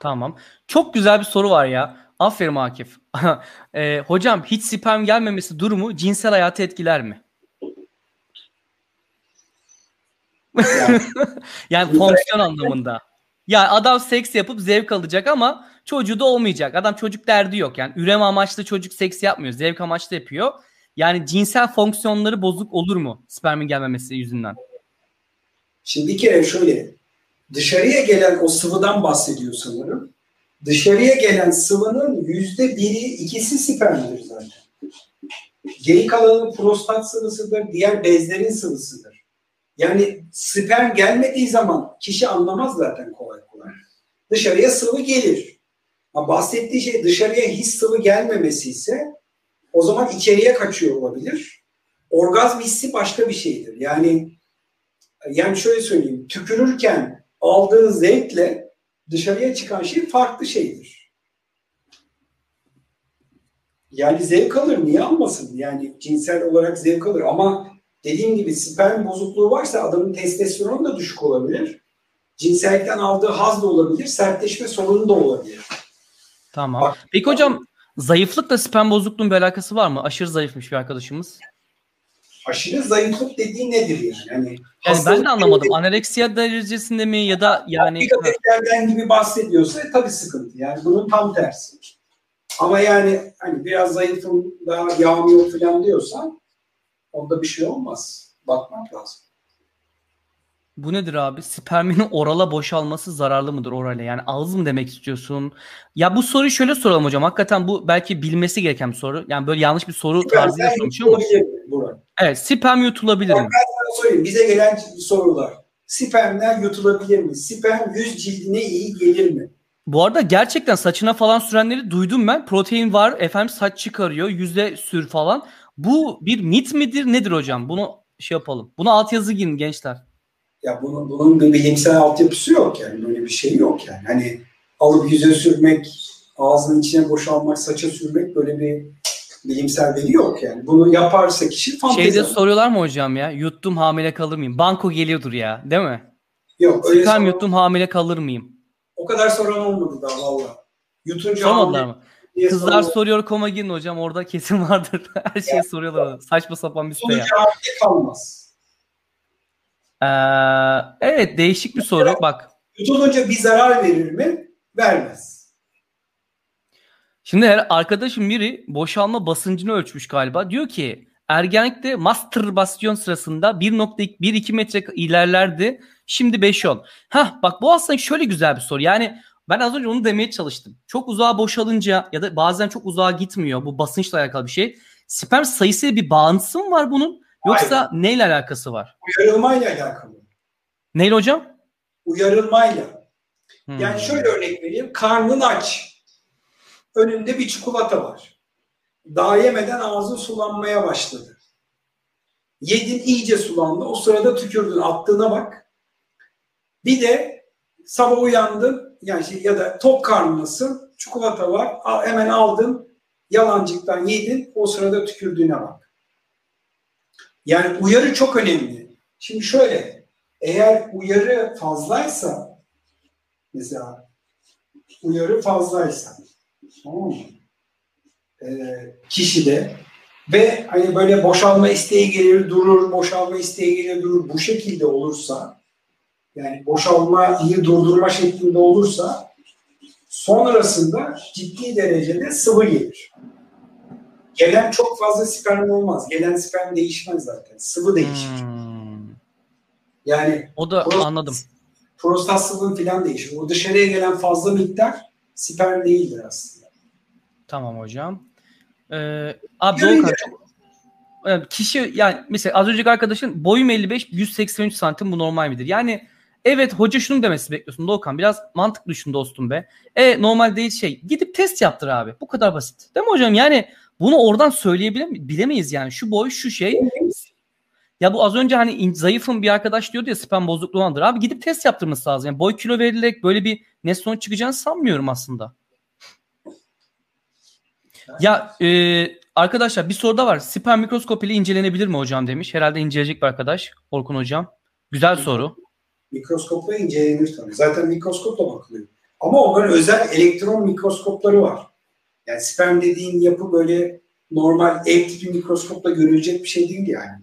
Tamam. Çok güzel bir soru var ya. Aferin Akif. Ee, hocam hiç sperm gelmemesi durumu cinsel hayatı etkiler mi? Yani, fonksiyon anlamında. Yani adam seks yapıp zevk alacak ama çocuğu da olmayacak. Adam çocuk derdi yok. Yani üreme amaçlı çocuk seks yapmıyor. Zevk amaçlı yapıyor. Yani cinsel fonksiyonları bozuk olur mu spermin gelmemesi yüzünden? şimdi bir kere şöyle dışarıya gelen o sıvıdan bahsediyor sanırım. Dışarıya gelen sıvının yüzde biri ikisi spermdir zaten. Geri kalanı prostat sıvısıdır, diğer bezlerin sıvısıdır. Yani sperm gelmediği zaman kişi anlamaz zaten kolay kolay. Dışarıya sıvı gelir. Ama bahsettiği şey dışarıya hiç sıvı gelmemesi ise o zaman içeriye kaçıyor olabilir. Orgazm hissi başka bir şeydir. Yani yani şöyle söyleyeyim. Tükürürken aldığı zevkle dışarıya çıkan şey farklı şeydir. Yani zevk alır, niye almasın? Yani cinsel olarak zevk alır ama dediğim gibi sperm bozukluğu varsa adamın testosteronu da düşük olabilir. Cinsellikten aldığı haz da olabilir, sertleşme sorunu da olabilir. Tamam. Bak, Peki hocam zayıflıkla sperm bozukluğun bir alakası var mı? Aşırı zayıfmış bir arkadaşımız. Aşırı zayıflık dediğin nedir yani? Yani, yani ben de anlamadım. Anoreksiya derecesinde mi ya da yani... Dikkat gibi bahsediyorsa e, tabii sıkıntı. Yani bunun tam tersi. Ama yani hani biraz zayıfım daha yağım yok falan diyorsan onda bir şey olmaz. Bakmak lazım. Bu nedir abi? Spermin orala boşalması zararlı mıdır orale? Yani ağız mı demek istiyorsun? Ya bu soruyu şöyle soralım hocam. Hakikaten bu belki bilmesi gereken bir soru. Yani böyle yanlış bir soru tarzıyla sormuş ama. Evet, sperm yutulabilir mi? Ben sana sorayım. Bize gelen sorular. Spermler yutulabilir mi? Sperm yüz cildine iyi gelir mi? Bu arada gerçekten saçına falan sürenleri duydum ben. Protein var, efendim saç çıkarıyor, yüzde sür falan. Bu bir mit midir, nedir hocam? Bunu şey yapalım. Buna altyazı girin gençler. Ya bunun, bunun bir bilimsel altyapısı yok yani. Böyle bir şey yok yani. Hani alıp yüze sürmek, ağzının içine boşalmak, saça sürmek böyle bir bilimsel veri yok yani. Bunu yaparsa kişi fantezi. Şeyde soruyorlar mı hocam ya? Yuttum hamile kalır mıyım? Banko geliyordur ya değil mi? Yok. Öyle Sperm yuttum hamile kalır mıyım? O kadar soran olmadı daha valla. Yutunca Sormadılar mı? Kızlar soruyor. soruyor koma girin hocam orada kesin vardır. Her şeyi soruyorlar. Saçma sapan bir site ya. kalmaz. Ee, evet değişik bir soru. Bak. Yutulunca bir zarar verir mi? Vermez. Şimdi arkadaşım biri boşalma basıncını ölçmüş galiba. Diyor ki ergenlikte mastürbasyon sırasında 1.1-2 metre ilerlerdi. Şimdi 5-10. Hah bak bu aslında şöyle güzel bir soru. Yani ben az önce onu demeye çalıştım. Çok uzağa boşalınca ya da bazen çok uzağa gitmiyor. Bu basınçla alakalı bir şey. Sperm sayısıyla bir bağıntısı mı var bunun? Yoksa Hayır. neyle alakası var? Uyarılmayla alakalı. Neyle hocam? Uyarılmayla. Hmm. Yani şöyle örnek vereyim. Karnın aç. Önünde bir çikolata var. Daha yemeden ağzın sulanmaya başladı. Yedin iyice sulandı. O sırada tükürdün. Attığına bak. Bir de sabah uyandın yani şey, ya da top karnındasın. Çikolata var. Hemen aldın. Yalancıktan yedin. O sırada tükürdüğüne bak. Yani uyarı çok önemli. Şimdi şöyle eğer uyarı fazlaysa mesela uyarı fazlaysa tamam mı? Ee, kişide ve hani böyle boşalma isteği gelir durur, boşalma isteği gelir durur bu şekilde olursa yani boşalmayı durdurma şeklinde olursa sonrasında ciddi derecede sıvı gelir. Gelen çok fazla sperm olmaz. Gelen sperm değişmez zaten. Sıvı değişir. Hmm. Yani o da prostat, anladım. Prostat sıvı falan değişir. O dışarıya gelen fazla miktar sperm değildir aslında. Tamam hocam. Ee, abi Doğukan çok kişi yani mesela az önceki arkadaşın boyum 55 183 santim bu normal midir? Yani evet hoca şunu demesi bekliyorsun Doğukan biraz mantık düşün dostum be. E normal değil şey gidip test yaptır abi bu kadar basit. Değil mi hocam? Yani bunu oradan söyleyebilir bilemeyiz yani. Şu boy şu şey. Ya bu az önce hani zayıfım bir arkadaş diyordu ya spam bozukluğu andır. Abi gidip test yaptırması lazım. Yani boy kilo verilerek böyle bir ne sonuç çıkacağını sanmıyorum aslında. Ya e, arkadaşlar bir soru da var. Sperm mikroskop ile incelenebilir mi hocam demiş. Herhalde inceleyecek bir arkadaş. Orkun hocam. Güzel soru. Mikroskopla incelenir tabii. Zaten mikroskopla bakılıyor. Ama onların özel elektron mikroskopları var. Yani sperm dediğin yapı böyle normal ev tipi mikroskopla görülecek bir şey değil yani.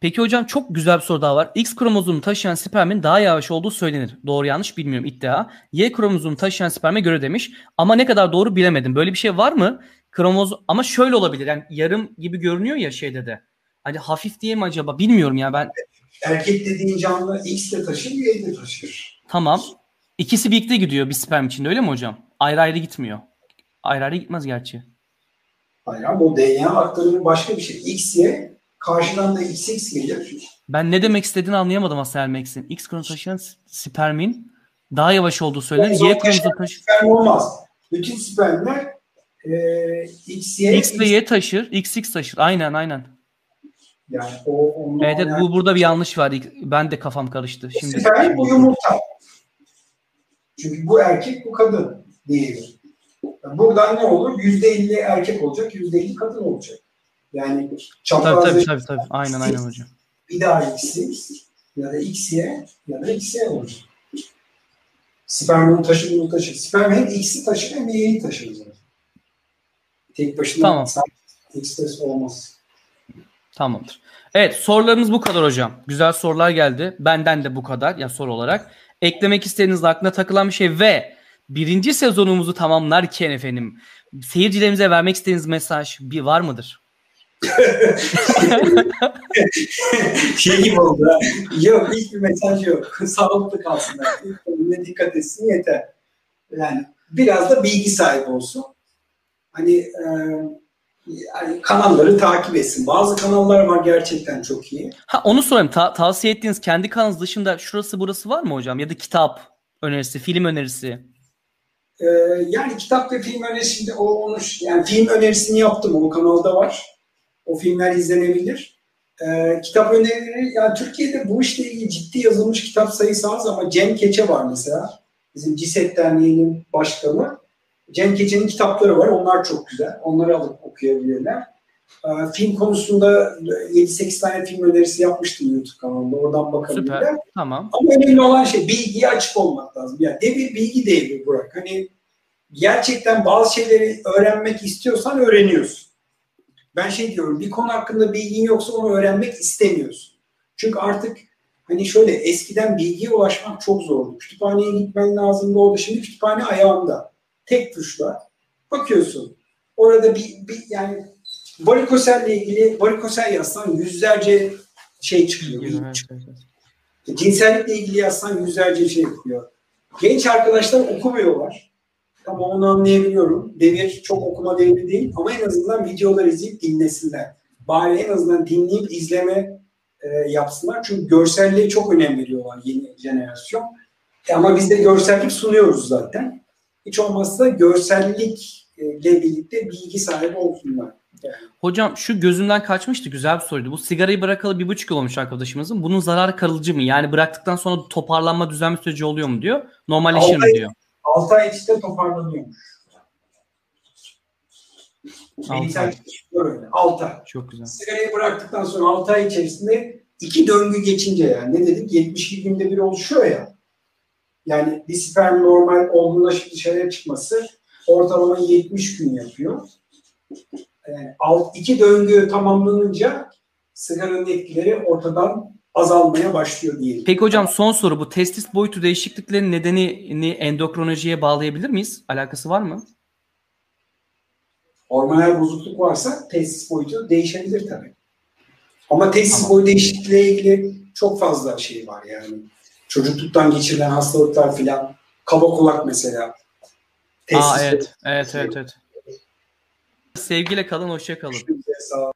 Peki hocam çok güzel bir soru daha var. X kromozomu taşıyan spermin daha yavaş olduğu söylenir. Doğru yanlış bilmiyorum iddia. Y kromozomu taşıyan sperme göre demiş. Ama ne kadar doğru bilemedim. Böyle bir şey var mı? Kromozom ama şöyle olabilir. Yani yarım gibi görünüyor ya şeyde de. Hani hafif diye mi acaba? Bilmiyorum ya ben. Erkek dediğin canlı X de taşır, Y de taşır. Tamam. İkisi birlikte gidiyor bir sperm içinde öyle mi hocam? Ayrı ayrı gitmiyor. Ayrı ayrı gitmez gerçi. Hayır ama o DNA aktarımı başka bir şey. X, Y karşıdan da XX gelir. Ben ne demek istediğini anlayamadım aslında Ermex'in. X kromozomu taşıyan spermin daha yavaş olduğu söylenir. Y kromozomu taşıyan sperm olmaz. Bütün spermler e, X, Y, X ve Y taşır. XX taşır. Aynen aynen. Yani o Evet, evet bu burada bir yanlış var. Ben de kafam karıştı. Şimdi sperm bu yumurta. Çünkü bu erkek bu kadın diyelim. Buradan ne olur? %50 erkek olacak, %50 kadın olacak. Yani tabii çaprazlı tabii tabii tabii. Aynen aynen hocam. bir daha X ya da XY ya da XY olacak. Sperm bunu taşır, bunu taşır. Sperm hem X'i taşır hem Y'yi taşır zaten. Tek başına Tamam. X olmaz. Tamamdır. Evet sorularımız bu kadar hocam. Güzel sorular geldi. Benden de bu kadar ya soru olarak. Eklemek istediğiniz aklına takılan bir şey ve birinci sezonumuzu tamamlarken efendim seyircilerimize vermek istediğiniz mesaj bir var mıdır? şey gibi oldu. Yok hiçbir mesaj yok. Sağlıklı kalsınlar. Kendine dikkat etsin yeter. Yani biraz da bilgi sahibi olsun. Hani e, yani kanalları takip etsin. Bazı kanallar var gerçekten çok iyi. Ha onu sorayım. Ta- tavsiye ettiğiniz kendi kanalınız dışında şurası burası var mı hocam? Ya da kitap önerisi, film önerisi. Ee, yani kitap ve film önerisinde o onu yani film önerisini yaptım. O kanalda var. O filmler izlenebilir. Ee, kitap önerileri yani Türkiye'de bu işle ilgili ciddi yazılmış kitap sayısı az ama Cem Keçe var mesela. Bizim CİSET Derneği'nin başkanı. Cem Keçe'nin kitapları var. Onlar çok güzel. Onları alıp okuyabilirler. Ee, film konusunda 7-8 tane film önerisi yapmıştım YouTube kanalında. Oradan bakabilirler. Süper. Tamam. Ama önemli olan şey bilgiye açık olmak lazım. Yani devir bilgi devri Burak. Hani gerçekten bazı şeyleri öğrenmek istiyorsan öğreniyorsun. Ben şey diyorum bir konu hakkında bilgin yoksa onu öğrenmek istemiyorsun. Çünkü artık hani şöyle eskiden bilgiye ulaşmak çok zordu. Kütüphaneye gitmen lazımdı orada. Şimdi kütüphane ayağında. Tek tuşla bakıyorsun. Orada bir, bir yani varikoselle ilgili varikosel yazsan yüzlerce şey çıkıyor. bilgi çıkıyor. Cinsellikle ilgili yazsan yüzlerce şey yapıyor. Genç arkadaşlar okumuyorlar. Ama onu anlayabiliyorum. Devir çok okuma devri değil ama en azından videolar izleyip dinlesinler. Bari en azından dinleyip izleme e, yapsınlar. Çünkü görselliğe çok önem veriyorlar yeni jenerasyon. E, ama biz de görsellik sunuyoruz zaten. Hiç olmazsa görsellikle birlikte bilgi sahibi olsunlar. Hocam şu gözümden kaçmıştı güzel bir soruydu. Bu sigarayı bırakalı bir buçuk yıl olmuş arkadaşımızın. Bunun zararı kalıcı mı? Yani bıraktıktan sonra toparlanma düzenli süreci oluyor mu diyor. Normalleşir mi diyor. 6 ay içinde toparlanıyormuş. Altı Medisel ay. öyle. 6 ay. Çok güzel. Sigarayı bıraktıktan sonra 6 ay içerisinde iki döngü geçince yani ne dedik 72 günde bir oluşuyor ya. Yani bir sperm normal olgunlaşıp dışarıya çıkması ortalama 70 gün yapıyor. Yani alt, iki döngü tamamlanınca sigaranın etkileri ortadan azalmaya başlıyor diyelim. Peki hocam son soru bu testis boyutu değişikliklerinin nedenini endokrinolojiye bağlayabilir miyiz? Alakası var mı? Hormonal bozukluk varsa testis boyutu değişebilir tabii. Ama testis Tamam. boyu değişikliğiyle ilgili çok fazla şey var yani. Çocukluktan geçirilen hastalıklar filan. Kaba kulak mesela. Aa Testis evet. Evet evet evet. Sevgiyle kalın, hoşça kalın. Sağ